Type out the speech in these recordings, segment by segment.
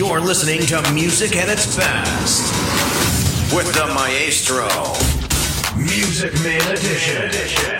You're listening to music at its best with the Maestro. Music Man Edition.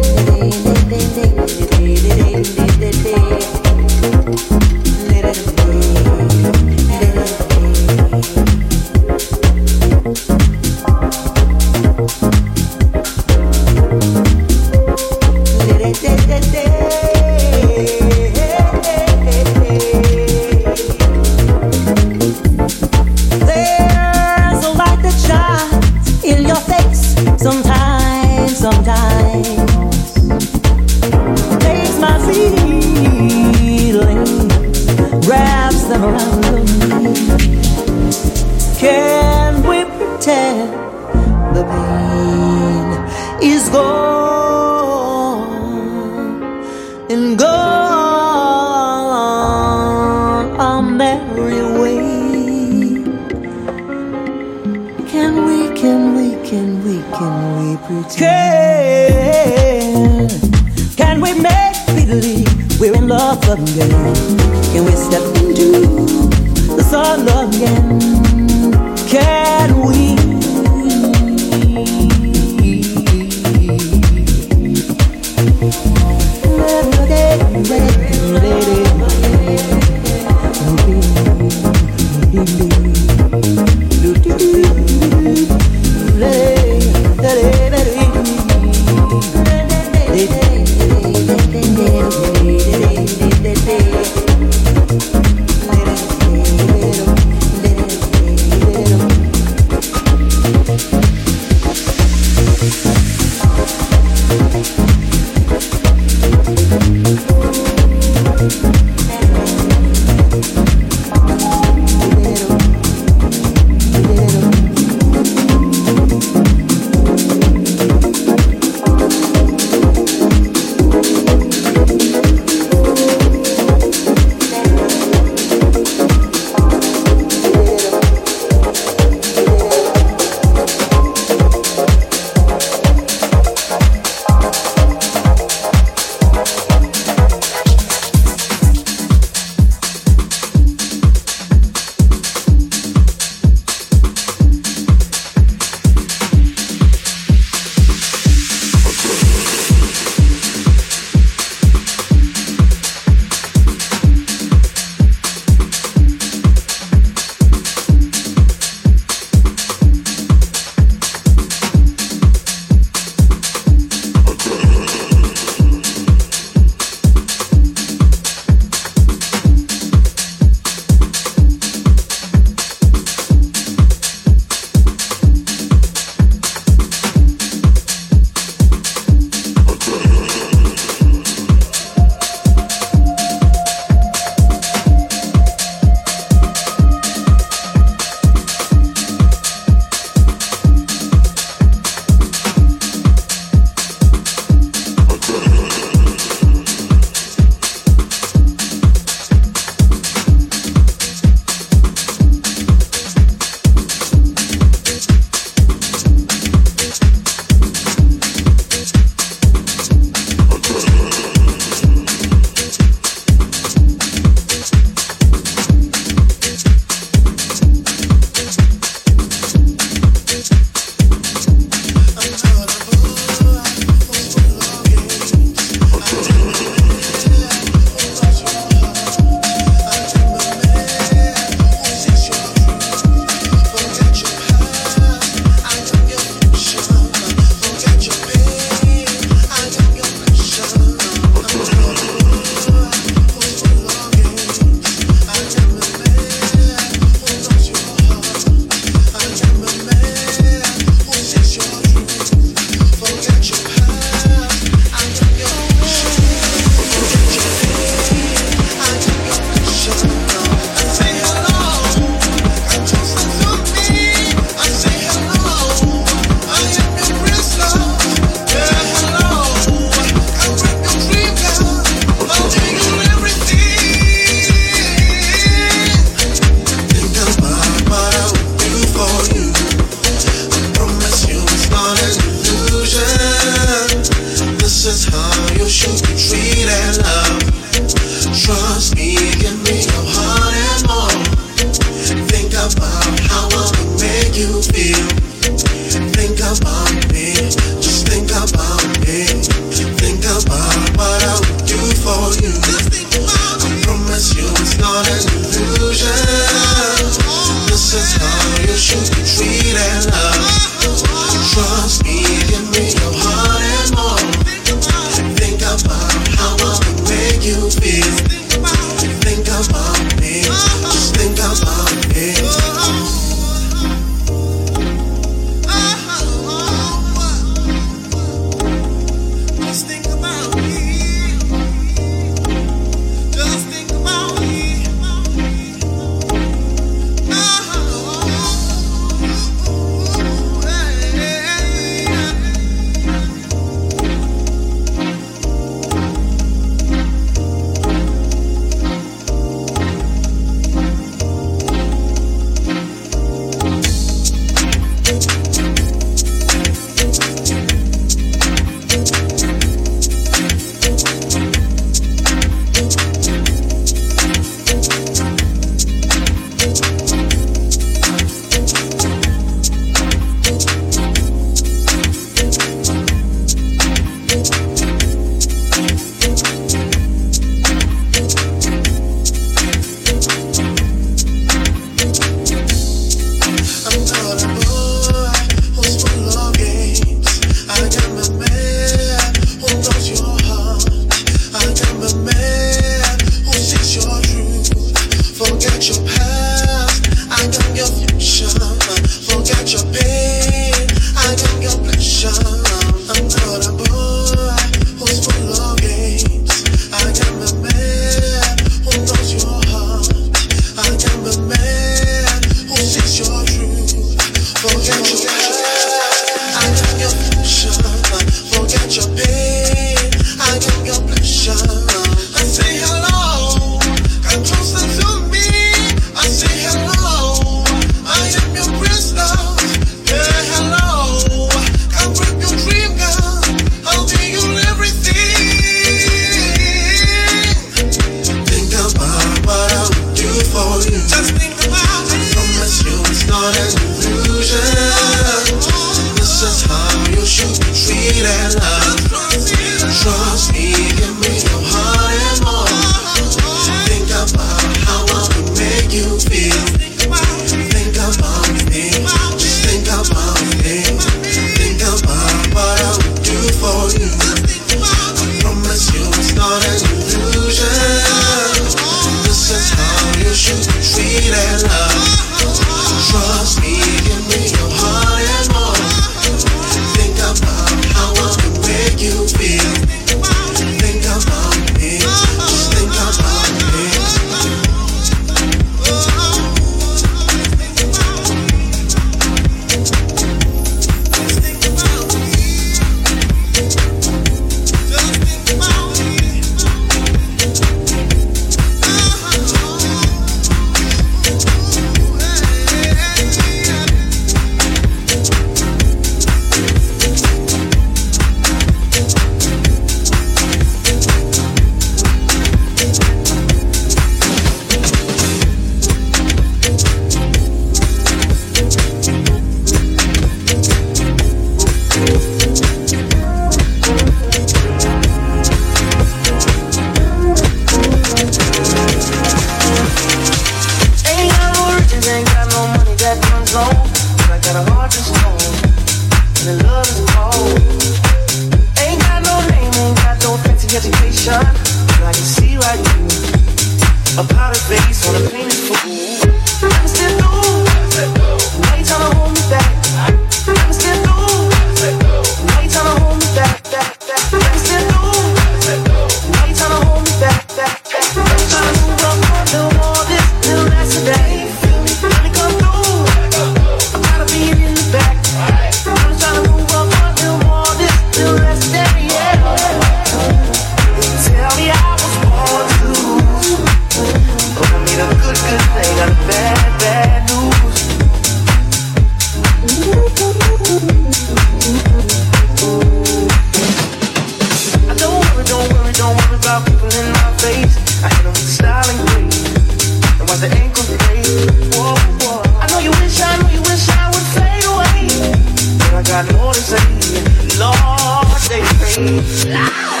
Loud!